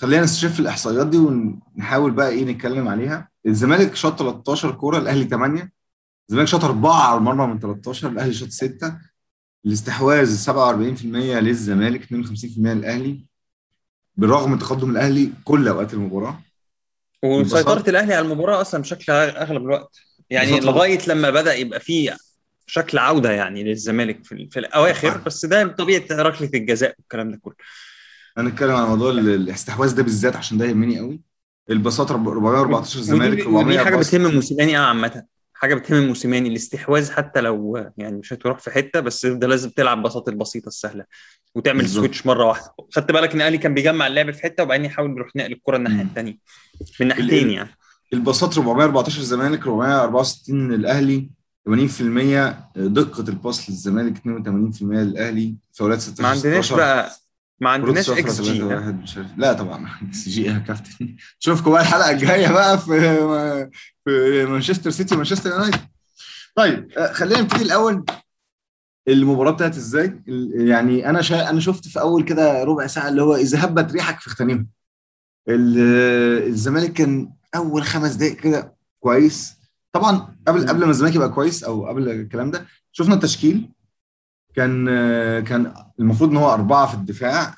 خلينا نستشف الإحصائيات دي ونحاول بقى إيه نتكلم عليها. الزمالك شاط 13 كورة الأهلي 8 الزمالك شاط 4 على المرمى من 13 الأهلي شاط 6 الاستحواذ 47% للزمالك 52% للأهلي. بالرغم من تقدم الأهلي كل أوقات المباراة. وسيطرة الأهلي على المباراة أصلا بشكل أغلب الوقت. يعني. لغاية لما بدأ يبقى فيه شكل عودة يعني للزمالك في, في الأواخر. بس ده طبيعة ركله الجزاء والكلام ده كله. هنتكلم عن موضوع ال- الاستحواذ ده بالذات عشان ده يهمني قوي البساطة 414 الزمالك ودي, ودي حاجة 400 بتهم موسيماني آه عامة حاجة بتهم موسيماني الاستحواذ حتى لو يعني مش هتروح في حتة بس ده لازم تلعب بساط البسيطة السهلة وتعمل بالظبط. سويتش مرة واحدة خدت بالك إن الاهلي كان بيجمع اللعب في حتة وبعدين يحاول يروح نقل الكرة الناحية. الثانية من ناحيتين يعني البساط 414 الزمالك 464 الاهلي 80% دقة الباص للزمالك 82% للأهلي فاولات 16 ما عندناش 16. بقى ما عندناش إكس جي 3 1 مش عارف. لا طبعا إكس جي يا كابتن نشوفكم بقى الحلقة الجاية بقى في في مانشستر سيتي ومانشستر يونايتد. طيب آه، خلينا نبتدي الأول. المباراة بتاعت إزاي؟ يعني أنا شا... أنا شفت في أول كده ربع ساعة اللي هو إذا هبت ريحك فاغتنمها ال- الزمالك كان أول خمس دقائق كده كويس. طبعا قبل قبل ما الزمالك يبقى كويس أو قبل الكلام ده شفنا التشكيل. كان كان المفروض إن هو أربعة في الدفاع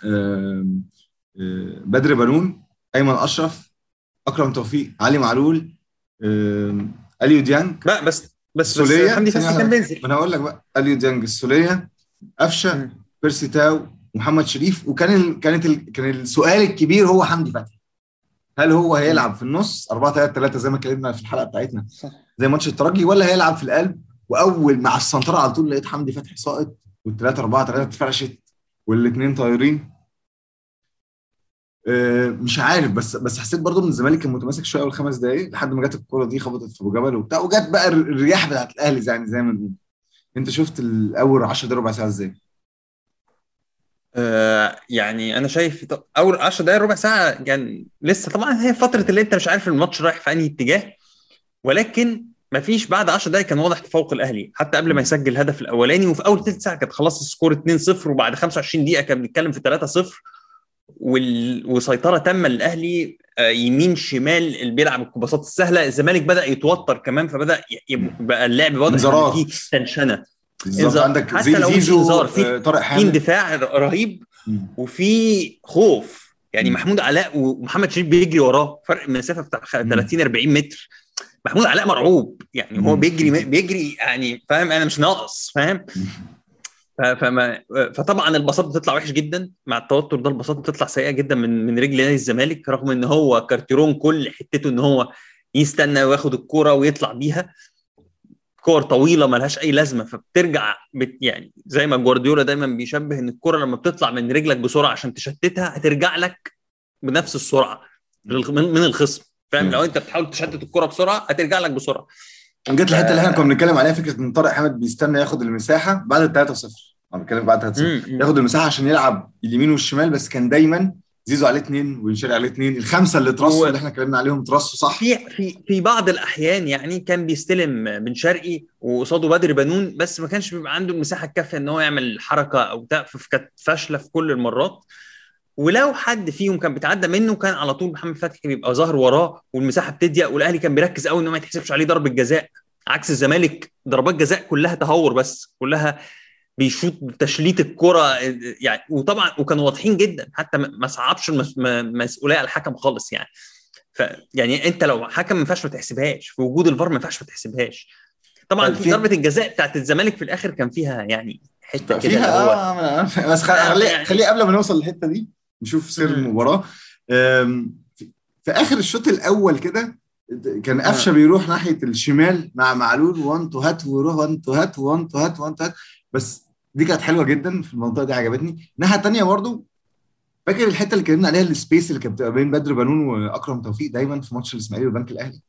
بدر بنون أيمن أشرف أكرم توفيق علي معلول أليو ديانج لا بس بس بس. حمدي فتحي كان. بينزل ما أنا هقول لك بقى أليو ديانج السوليه قفشه. بيرسي تاو محمد شريف وكان ال... كانت ال... كان السؤال الكبير هو حمدي فتحي هل هو هيلعب في النص 4 3 3 زي ما اتكلمنا في الحلقة بتاعتنا. زي ماتش الترجي ولا هيلعب في القلب وأول مع السنترة على طول لقيت حمدي فتحي ساقط والثلاثه 4 3 اتفرشت والاثنين طايرين آه، مش عارف بس بس حسيت برضو إن الزمالك كان متماسك شوية أول خمس دقائق لحد ما جت الكوره دي خبطت في أبو جبل وبتاع وجت بقى الرياح بتاعت الأهلي يعني زي ما نقول أنت شفت الأول 10 دقايق ربع ساعة إزاي؟ آه يعني أنا شايف أول 10 دقائق ربع ساعة كان لسه طبعا هي فترة اللي أنت مش عارف الماتش رايح في أنهي اتجاه ولكن ما فيش بعد 10 دقائق كان واضح تفوق الأهلي حتى قبل ما يسجل الهدف الأولاني وفي أول ثلث ساعة كانت خلاص السكور 2-0 وبعد 25 دقيقة كان بنتكلم في 3-0 وال... وسيطرة تامة للأهلي آه، يمين شمال اللي بيلعب الكباصات السهلة الزمالك بدأ يتوتر كمان فبدأ يبقى اللعب واضح فيه تنشنة بالظبط. عندك حتى زي لو زيزو في- آه، طارق في حامد اندفاع ر- رهيب. وفي خوف يعني. محمود علاء ومحمد شريف بيجري وراه فرق مسافة بتاع خ- مم. 30 40 متر محمود علاء مرعوب. يعني هو. بيجري بيجري يعني فاهم؟ أنا مش ناقص فاهم؟ فما فطبعا البساط بتطلع وحش جدا مع التوتر ده البساط بتطلع سيئة جدا من من رجل نادي الزمالك رغم إن هو كارتيرون كل حتته إن هو يستنى وياخد الكورة ويطلع بيها. كور طويلة ملهاش أي لازمة فبترجع بت يعني زي ما جوارديولا دايما بيشبه إن الكورة لما بتطلع من رجلك بسرعة عشان تشتتها هترجع لك بنفس السرعة من الخصم. فاهم. لو انت بتحاول تشتت الكوره بسرعة هترجع لك بسرعة. جت الحتة اللي إحنا كنا بنتكلم عليها فكرة إن طارق حامد بيستنى ياخد المساحة بعد ال 3 0 أنا بتكلم بعد 3 0 مم. ياخد المساحة عشان يلعب اليمين والشمال بس كان دايما زيزو عليه اثنين وينشري عليه اثنين الخمسة اللي ترصوا اللي إحنا اتكلمنا عليهم ترصوا صح؟ في في في بعض الأحيان يعني كان بيستلم بن شرقي وقصاده بدر بنون بس ما كانش بيبقى عنده المساحة الكافية إن هو يعمل حركة أو بتاع فكانت فاشلة في كل المرات. ولو حد فيهم كان بيتعدى منه كان على طول محمد فتحي بيبقى ظاهر وراه والمساحة بتضيق والأهلي كان بيركز قوي انه ما يتحسبش عليه ضربة جزاء. عكس الزمالك ضربات جزاء كلها تهور بس كلها بيشوط تشليت الكرة يعني وطبعا وكانوا واضحين جدا حتى ما صعبش المسؤوليه على الحكم خالص يعني. ف يعني أنت لو حكم ما ينفعش ما تحسبهاش في وجود الفار ما ينفعش ما تحسبهاش. طبعا طيب في ضربة الجزاء بتاعت الزمالك في الآخر كان فيها يعني حتة كده فيها آه بس خليه خليه قبل ما نوصل للحتة دي. نشوف سير مم. المباراة. في آخر الشوط الأول كده كان قفشة آه. بيروح ناحية الشمال مع معلول one two هات ويروح one two هات one two هات one two هات بس دي كانت حلوة جدا في المنطقة دي عجبتني. الناحيه الثانية برضو فاكر الحتة اللي اتكلمنا عليها ال space اللي كانت بتبقى بين بدر بنون وأكرم توفيق دايما في ماتش الإسماعيلي والبنك الأهلي؟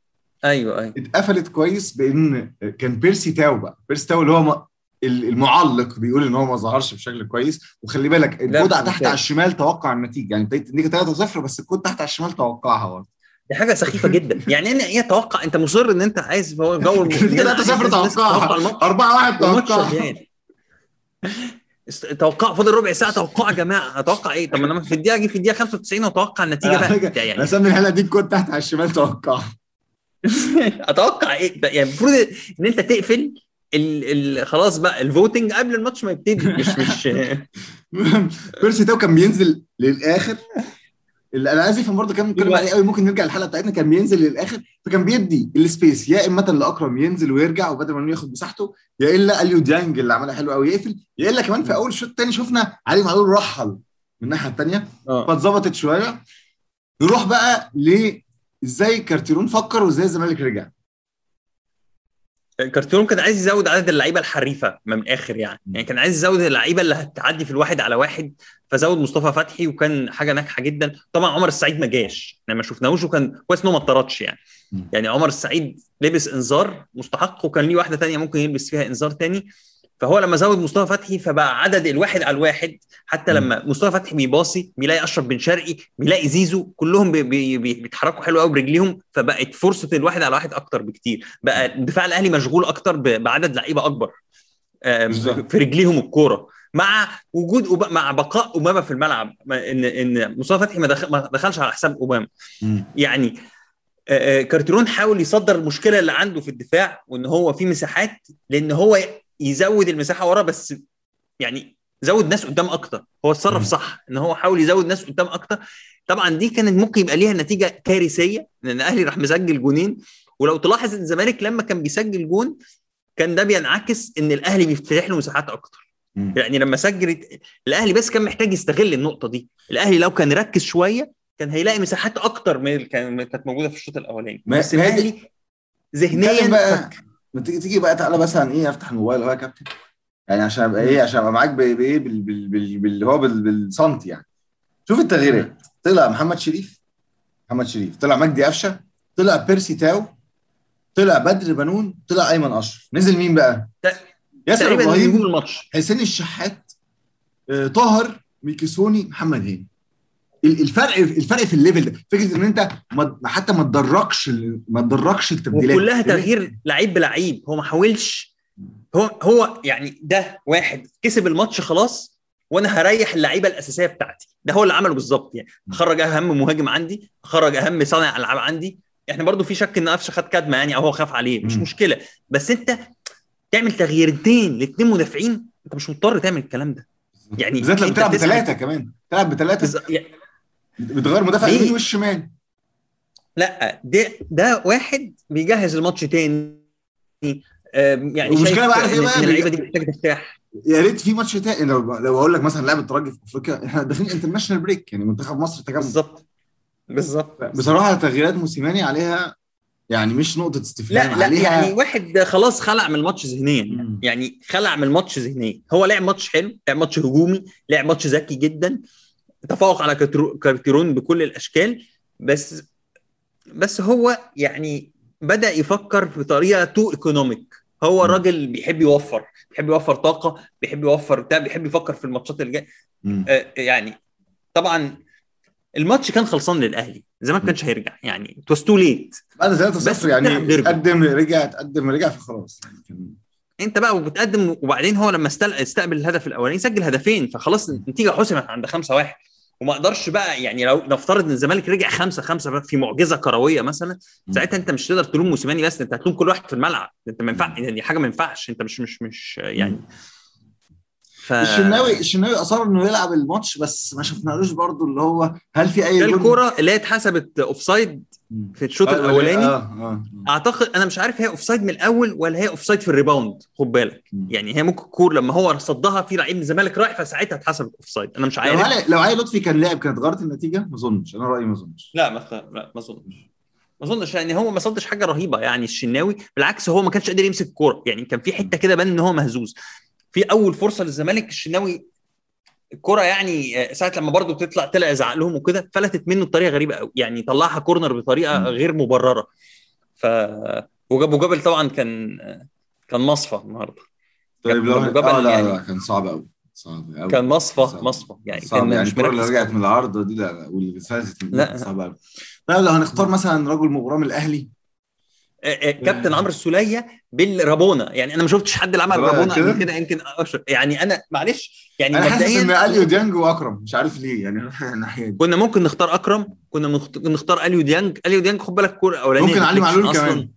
أيوه أيوه. اتقفلت كويس بإن كان بيرسي تاو بقى. بيرسي تاو اللي هو المعلق بيقول إن هو ما ظهرش بشكل كويس. وخلي بالك الكود تحت. على الشمال توقع النتيجة. يعني النتيجه 3 0 بس الكود تحت على الشمال توقعها برضه. دي حاجة سخيفة جدا. يعني أنا إيه توقع أنت مصر إن أنت عايز هو جو كده 3 0 توقعها. 4 1 والماتش توقعها. است- توقع فاضل ربع ساعة توقع يا جماعة. أتوقع إيه؟ طب ما أنا في الدقيقة أجي في الدقيقة 95 واتوقع النتيجة بقى. يعني اسمي الحلقة دي كود تحت على الشمال توقع أتوقع إيه؟ يعني المفروض إن أنت تقفل ال ال خلاص بقى voting قبل الماتش ما يبتدي. مش مش بيرسي تاو كان بينزل للآخر. اللي أنا عايز افهم برضه كان بنتكلم. عليه قوي ممكن نرجع للحلقة بتاعتنا. كان بينزل للآخر فكان بيدي ال space. يا إما لاكرم ينزل ويرجع وبدل ما ياخد مساحته يا إلا أليو ديانج اللي عملها حلو قوي يقفل يا إلا كمان في أول شوط تاني شفنا علي معلول رحل من الناحية الثانية آه. فاتظبطت شوية. نروح بقى ل إزاي كارتيرون فكر وإزاي الزمالك رجع. كارتيرون كان عايز يزود عدد اللعيبة الحريفة من الآخر يعني. يعني كان عايز يزود اللعيبة اللي هتعدي في الواحد على واحد فزود مصطفى فتحي وكان حاجة ناجحة جدا. طبعا عمر السعيد ما جاش. يعني ما شفناهوش وكان كويس انه ما اتطردش يعني. يعني عمر السعيد لبس إنذار مستحق وكان ليه واحدة تانية ممكن يلبس فيها إنذار تاني. فهو لما زود مصطفى فتحي فبقى عدد الواحد على الواحد. حتى. لما مصطفى فتحي بيباصي بيلاقي أشرف بن شرقي بيلاقي زيزو كلهم بي بي بي بيتحركوا حلو قوي برجليهم فبقت فرصة الواحد على واحد أكتر بكتير. بقى الدفاع الأهلي مشغول أكتر بعدد لعيبة أكبر. في رجليهم الكورة. مع وجود أوبا مع بقاء أوباما في الملعب ان إن مصطفى فتحي ما دخل- ما دخلش على حساب أوباما. يعني كارتيرون حاول يصدر المشكلة اللي عنده في الدفاع وإن هو في مساحات لإن هو يزود المساحة ورا بس يعني زود ناس قدام أكتر هو اتصرف. صح إن هو حاول يزود ناس قدام أكتر طبعا دي كانت ممكن يبقى ليها نتيجة كارثية لأن الاهلي راح مسجل جونين ولو تلاحظ الزمالك لما كان بيسجل جون كان ده بينعكس إن الأهلي بيفتح له مساحات أكتر مم. يعني لما سجل الأهلي بس كان محتاج يستغل النقطة دي الأهلي لو كان ركز شوية كان هيلاقي مساحات أكتر من اللي كان كانت موجودة في الشوط الأولاني بس الأهلي ذهنيا. ما تيجي تيجي بقى تعالى مثلا إيه أفتح الموبايل اهو يا كابتن؟ يعني عشان أبقى إيه عشان أبقى معاك بإيه بال- بال- بال- باللي هو بال- بالسنتي يعني. شوف التغييرات طلع محمد شريف. محمد شريف. طلع مجدي قفشة. طلع بيرسي تاو. طلع بدر بنون. طلع أيمن أشرف. نزل مين بقى؟ ياسر إبراهيم الماتش. حسين الشحات آه، طاهر ميكيسوني محمد هاني. الفرق الفرق في الليفل ده. فكرة إن أنت ما حتى ما تدركش ما تدركش التبديلات. وكلها تغيير لعيب بلعيب. هو ما حاولش. هو هو يعني ده واحد كسب الماتش خلاص وأنا هريح اللعيبة الأساسية بتاعتي. ده هو اللي عمله بالظبط يعني. خرج أهم مهاجم عندي خرج أهم صانع ألعاب عندي. إحنا برضو في شك إن قفشه خد كدمة يعني أو هو خاف عليه. مش. مشكلة. بس أنت تعمل تغييرتين لاثنين مدافعين أنت مش مضطر تعمل الكلام ده. يعني بالذات أنت بتلعب بثلاثه كمان. بتلعب بثلاثه بتغير مدافع؟ اليمين والشمال لا ده ده واحد بيجهز الماتش تاني. يعني والمشكلة شايف بقى عارف إن- بقى؟ اللعيبة دي محتاجة ترتاح. يا ريت في ماتش تاني. لو لو أقول لك مثلا لعبة ترجي في أفريقيا إحنا داخلين international break يعني منتخب مصر تجمع. بالظبط. بالظبط. بصراحة تغييرات موسيماني عليها يعني مش نقطة استفهام لا لا عليها يعني واحد خلاص خلع من الماتش ذهنيا. مم. يعني خلع من الماتش ذهنيا. هو لعب ماتش حلو لعب ماتش هجومي لعب ماتش ذكي جدا. تفوق على كارتيرون بكل الأشكال بس بس هو يعني بدأ يفكر بطريقة too economic هو مم. الراجل بيحب يوفر بيحب يوفر طاقة بيحب يوفر بتاع بيحب يفكر في الماتشات اللي جاية. آه، يعني طبعا الماتش كان خلصان للأهلي زمان ما كانش هيرجع يعني it was too late بعد 3 بس 0 يعني. تقدم رجع تقدم رجع فخلاص انت بقى وبتقدم وبعدين هو لما. استقبل الهدف الأولاني سجل هدفين فخلاص النتيجة حسمت عند 5 1 وما أقدرش بقى يعني لو نفترض إن الزمالك رجع 5 5 في معجزة كروية مثلا ساعتها أنت مش تقدر تلوم موسيماني بس أنت هتلوم كل واحد في الملعب. أنت ما ينفع يعني حاجة ما ينفعش. أنت مش مش مش يعني. ف الشناوي الشناوي اصر إنه يلعب الماتش بس ما شفنالوش برضو اللي هو هل في أي الكوره اللي هي اتحسبت اوفسايد. في الشوط آه، الأولاني؟ آه آه أعتقد أنا مش عارف هي offside من الأول ولا هي offside في ال rebound خد بالك. يعني هي ممكن كور لما هو صدها في لعيب من الزمالك رايح فساعتها اتحسبت offside. أنا مش لو عارف. علي لو علي لطفي كان لعب كانت غيرت النتيجة؟ ما أظنش. أنا رأيي ما أظنش. لا ما لا ما أظنش. ما أظنش يعني هو ما صدش حاجة رهيبة. يعني الشناوي بالعكس هو ما كانش قادر يمسك الكورة. يعني كان في حتة كده بان إن هو مهزوز. في أول فرصة للزمالك الشناوي الكرة يعني آه، ساعة لما برضه بتطلع طلع يزعق لهم وكده فلتت منه بطريقة غريبة قوي يعني طلعها corner بطريقة. غير مبررة. ف وجاب جابل طبعا كان كان مصفى النهارده. طيب لو جبل آه لا يعني- لا كان صعب قوي صعب قوي كان مصفى صعب. مصفى. يعني صعب. كان يعني مش الكورة اللي مركز رجعت من العارضه دي لا لا واللي فازت لا. صعب قوي طيب لو هنختار مثلا رجل مباراه من الأهلي. آه، آه، كابتن عمرو السولية بالرابونا يعني أنا ما شفتش حد اللي عمل بقى رابونا كده؟ قبل كده يمكن أشهر. يعني أنا معلش يعني أنا حاسس إن أليو ديانج وأكرم مش عارف ليه يعني الناحيه دي كنا ممكن نختار أكرم كنا نختار أليو ديانج أليو ديانج خد بالك الكوره الاولانيه ممكن علي معلول. كمان.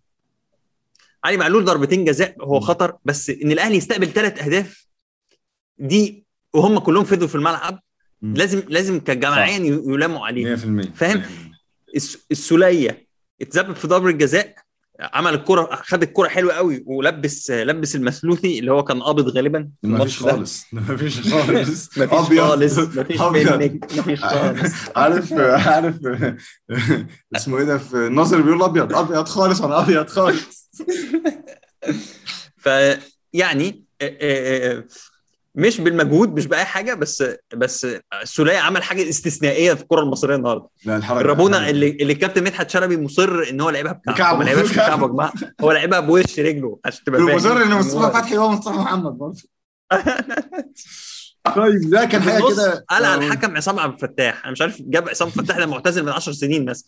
علي معلول ضربتين جزاء هو. خطر بس إن الأهلي يستقبل ثلاث أهداف دي وهم كلهم فضلوا في الملعب. لازم لازم كجماعيا يلاموا عليه 100% فاهم؟ الس- السولية اتسبب في ضربة جزاء عمل الكرة خد الكرة حلوة قوي ولبس لبس المسلوثي اللي هو كان قابض غالبا ما فيش. خالص ما فيش خالص مفيش أبيض. خالص. منك مفيش خالص عارف عارف اسمه إيه ده في الناظر بيقول أبيض أبيض خالص أنا أبيض خالص فيعني مش بالمجهود مش بأي حاجة بس بس السوليه عمل حاجة استثنائية في الكرة المصرية النهارده. الرابونه اللي اللي الكابتن مدحت شلبي مصر إن هو لعبها بكعبة. ما لعبهاش بكعبة. يا جماعة. هو لعبها بوش رجله عشان تبقى المصر إن مصطفى فتحي هو مصطفى محمد برضه. طيب ده كان حاجة كده. قال على الحكم عصام عبد الفتاح. أنا مش عارف جاب عصام الفتاح ده معتزل من 10 سنين بس.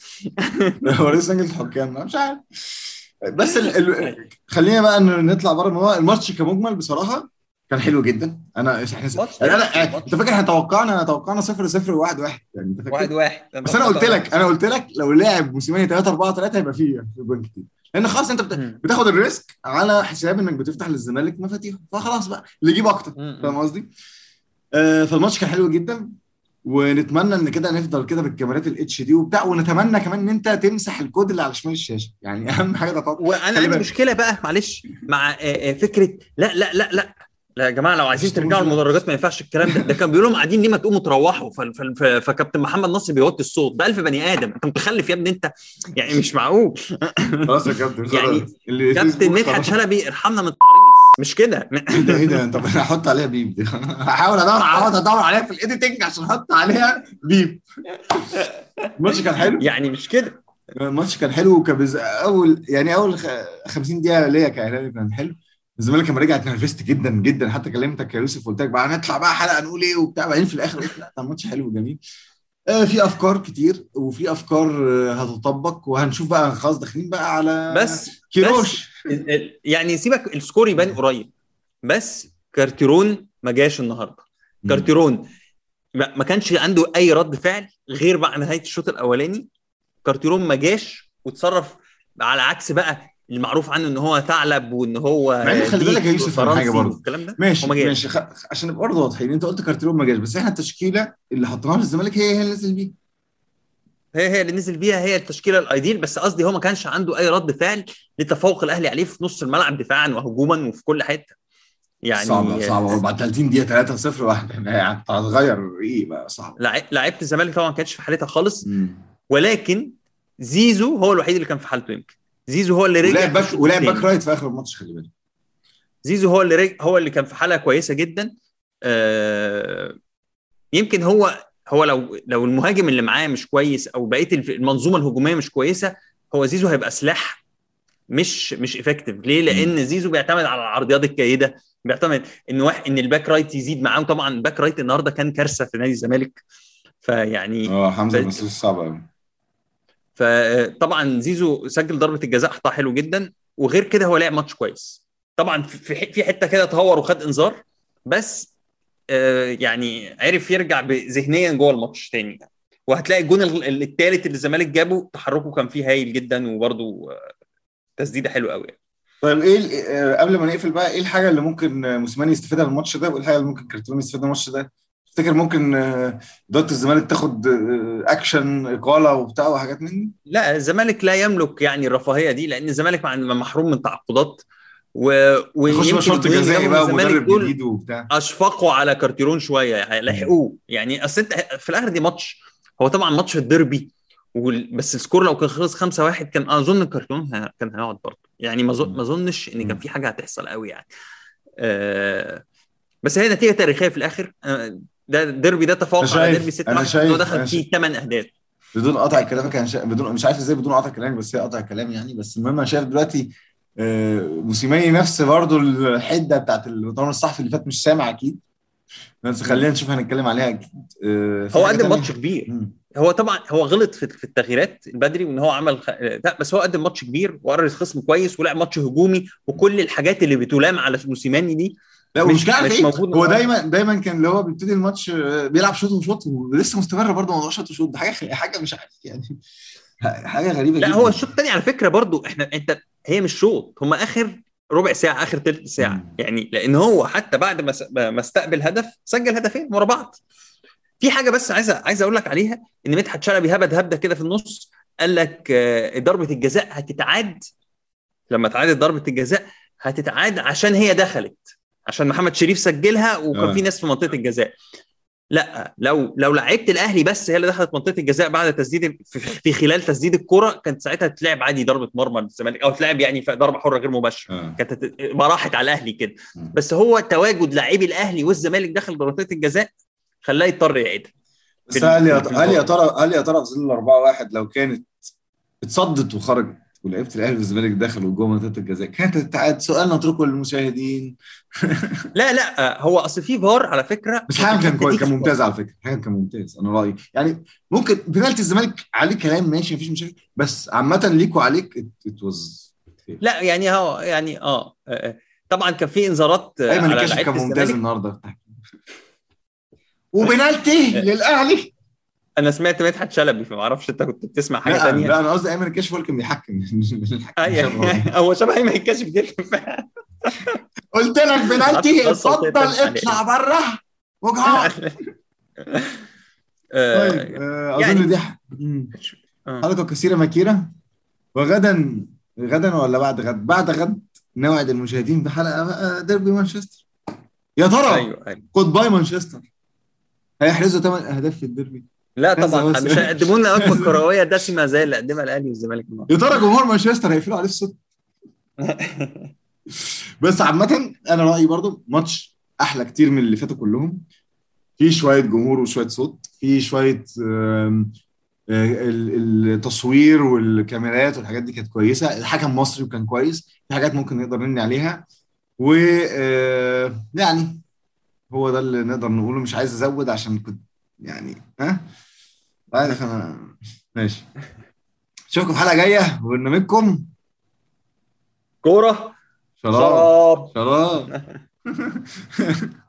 هو لسه لجنه الحكام. مش عارف. بس ال... ال... خلينا بقى نطلع بره الماتش كمجمل بصراحة كان حلو جدا. أنا إحنا يعني أنا ماتش. أنت فاكر إحنا توقعنا توقعنا 0 0 1 1 يعني أنت فاكر؟ واحد واحد. بس أنا قلت لك أنا قلت لك لو لعب موسيماني 3 4 3 هيبقى فيه في جوان كتير. لأن خلاص أنت. بتاخد الريسك على حساب إنك بتفتح للزمالك مفاتيح فخلاص بقى اللي يجيب أكتر. فاهم قصدي؟ آه فالماتش كان حلو جدا. ونتمنى إن كده نفضل كده بالكاميرات ال HD وبتاع. ونتمنى كمان إن أنت تمسح الكود اللي على شمال الشاشة. يعني أهم حاجة ده وأنا عندي. مشكلة بقى معلش مع آه، آه، فكرة لا لا لا لا. لا يا جماعة لو عايزين ترجعوا. المدرجات ما ينفعش الكلام ده. ده كان بيقول لهم قاعدين ليه ما تقوموا تروحوا؟ فكابتن محمد نصر بيوطي الصوت. ده ألف بني آدم. أنت متخلف يا ابني؟ أنت يعني مش معقول. خلاص يا كابتن يعني كابتن مدحت. شلبي ارحمنا من التعريض مش كده؟ إيه ده إيه ده؟ طب أنا هحط عليها beep. دي هحاول أدور اقعد أدور عليها في ال editing عشان أحط عليها beep. الماتش كان حلو؟ يعني مش كده. الماتش كان حلو وكبز اول يعني أول خ- 50 دقيقة ليا كاهلاوي كان حلو. الزمالك لما رجع اتنرفزت جدا جدا. حتى كلمتك يا يوسف قلت لك بقى هنطلع بقى حلقة نقول إيه وبتاع. بعدين في الآخر قلت لا ده ماتش حلو وجميل. آه في أفكار كتير وفي أفكار آه، هتطبق. وهنشوف بقى خلاص داخلين بقى على بس كيروش. ال- يعني سيبك ال score يبان قريب. بس كارتيرون ما جاش النهارده. كارتيرون ما ما كانش عنده أي رد فعل غير بعد نهاية الشوط الأولاني. كارتيرون ما جاش وتصرف على عكس بقى المعروف عنه إن هو ثعلب وإن هو مع خلي بالك يا يوسف وفرنسي برضه. والكلام ده. ماشي. ماشي خ... عشان نبقى برضه واضحين أنت قلت كارتيرون ما جاش بس إحنا التشكيلة اللي حطيناها للزمالك هي هي اللي نزل بيها. هي هي اللي نزل بيها هي التشكيلة ال ideal بس قصدي هو ما كانش عنده أي رد فعل لتفوق الأهلي عليه في نص الملعب دفاعا وهجوما وفي كل حتة. يعني صعبة صعبة. بعد 30 دقيقة 3 0 واحد هتغير إيه بقى؟ صعب. لع- لعيبة الزمالك طبعا ما كانتش في حالتها خالص. ولكن زيزو هو الوحيد اللي كان في حالته يمكن. زيزو هو اللي رجع ولعب back ولعب. back right في آخر الماتش خلي بالك. زيزو هو اللي رج... هو اللي كان في حالة كويسة جدا. آه... يمكن هو هو لو لو المهاجم اللي معاه مش كويس أو بقية المنظومة الهجومية مش كويسة هو زيزو هيبقى سلاح مش مش effective ليه؟ لأن زيزو بيعتمد على العرضيات الجيده بيعتمد إن واحد إن ال back right يزيد معاه وطبعا ال back right النهارده كان كارثة في نادي الزمالك. فيعني آه حمزة ف- مسؤول صعب قوي فطبعا زيزو سجل ضربة الجزاء حطها حلو جدا وغير كده هو لعب ماتش كويس طبعا في في حتة كده تهور وخد انذار بس آه، يعني عرف يرجع ذهنيا جوه الماتش تاني. وهتلاقي الجون الثالث اللي الزمالك جابه تحركه كان فيه هايل جدا وبرده تسديدة حلوة قوي يعني. طيب إيه آه، قبل ما نقفل بقى إيه الحاجة اللي ممكن آه، موسيماني يستفيدها من الماتش ده وإيه الحاجة اللي ممكن كارتيرون يستفيدها من الماتش ده تفتكر ممكن آه، ادارة الزمالك تاخد آه، اكشن إقالة وبتاع وحاجات من دي؟ لا الزمالك لا يملك يعني الرفاهية دي لأن الزمالك محروم من تعاقدات و... بقى شرط جزائي بقى ومدرب جديد وبتاع. أشفقوا على كارتيرون شوية يعني لحقوه يعني أصل أنت في الآخر دي ماتش. هو طبعا ماتش الديربي وال- بس ال score لو كان خلص 5 1 كان أظن كارتيرون ه- كان هيقعد برضه. يعني ما أظنش إن كان. في حاجة هتحصل قوي يعني. آه بس هي نتيجة تاريخية في الآخر. آه، ده الديربي ده تفوق على ديربي 6 أنا 1 شايف- هو دخل فيه 8 أهداف بدون قطع كلامك أنا شا... بدون مش عارف إزاي بدون قطع كلامك بس هي قطع كلام يعني بس المهم أنا شايف دلوقتي آه، موسيماني نفس برضو الحتة بتاعت المؤتمر الصحفي اللي فات مش سامع أكيد بس خلينا نشوف هنتكلم عليها أكيد آه، هو قدم؟ ماتش كبير مم. هو طبعا هو غلط في في التغييرات البدري وإن هو عمل خ... لا بس هو قدم ماتش كبير وقرر الخصم كويس ولعب ماتش هجومي وكل الحاجات اللي بتلام على موسيماني دي لا مش- ومش عارف مش إيه هو. دايما دايما كان اللي هو بيبتدي الماتش آه، بيلعب شوط وشوط ولسه مستمر برضه موضوع شوط وشوط ده حاجة حاجة مش عارف يعني حاجة غريبة لا جدا. هو الشوط الثاني على فكرة برضو إحنا أنت هي مش شوط هم آخر ربع ساعة آخر ثلث ساعة. مم. يعني لأن هو حتى بعد ما ما استقبل هدف سجل هدفين ورا بعض. في حاجة بس عايز عايز أقول لك عليها إن مدحت شلبي هبد هبدة كده في النص قال لك آه، ضربة الجزاء هتتعاد. لما تعاد ضربة الجزاء هتتعاد عشان هي دخلت. عشان محمد شريف سجلها وكان آه. في ناس في منطقة الجزاء لا لو لو لعيبه الأهلي بس هي اللي دخلت منطقة الجزاء بعد تسديد في, خلال تسديد الكرة كانت ساعتها تلعب عادي ضربة مرمى للزمالك أو تلعب يعني في ضربة حرة غير مباشرة آه. كانت راحت على الأهلي كده مم. بس هو تواجد لاعبي الأهلي والزمالك داخل منطقة الجزاء خلاه يضطر يعيدها بس هل يا. ترى هل يا ترى في ظل 4 1 لو كانت اتصدت وخرجت ولعيبه الاهلي والزمالك دخلوا جوه منطقة الجزاء. كانت تتعاد سؤال نتركه للمشاهدين لا لا هو أصل في فار على فكرة. بس حاجة كان كويس كان ممتاز على فكرة. حاجة كان ممتاز أنا رأيي. يعني ممكن بنالتي الزمالك عليه كلام ماشي مفيش مشاكل. بس عامة ليك وعليك ات واز لا يعني هو يعني آه آه، طبعا كان في انذارات آه، أيمن الكاشف كان ممتاز النهارده. وبنالتي للأهلي. أنا سمعت مدحت شلبي فما أعرفش أنت كنت بتسمع حاجة لا ثانية لا أنا قصدي أيمن الكاشف هو اللي كان بيحكم. أي- هو شبه أيمن الكاشف جدا فعلا. قلت لك بنالتي اتفضل اطلع بره وجهها آه، طيب آه، أظن يعني- دي. آه. حلقه كثيرة مكيره وغدا غدا ولا بعد غد؟ بعد غد نوعد المشاهدين بحلقه بقى ديربي مانشستر. يا ترى أيوه goodbye مانشستر. هيحرزوا ثمان أهداف في الديربي. لا طبعا مش. هيقدموا لنا وجبه كروية دسمه زي اللي قدمها الأهلي والزمالك يا ترى جمهور مانشستر هيقفلوا عليه الصوت بس عامة أنا رأيي برضو ماتش أحلى كتير من اللي فاتوا كلهم. في شوية جمهور وشوية صوت في شوية آه، ال- التصوير والكاميرات والحاجات دي كانت كويسة. الحكم مصري وكان كويس في حاجات ممكن نقدر نبني عليها. و آه، يعني هو ده اللي نقدر نقوله مش عايز أزود عشان كنت يعني ها؟ عارف أنا ماشي. اشوفكم في حلقة جاية وبرنامجكم. كورة. شراب. شراب.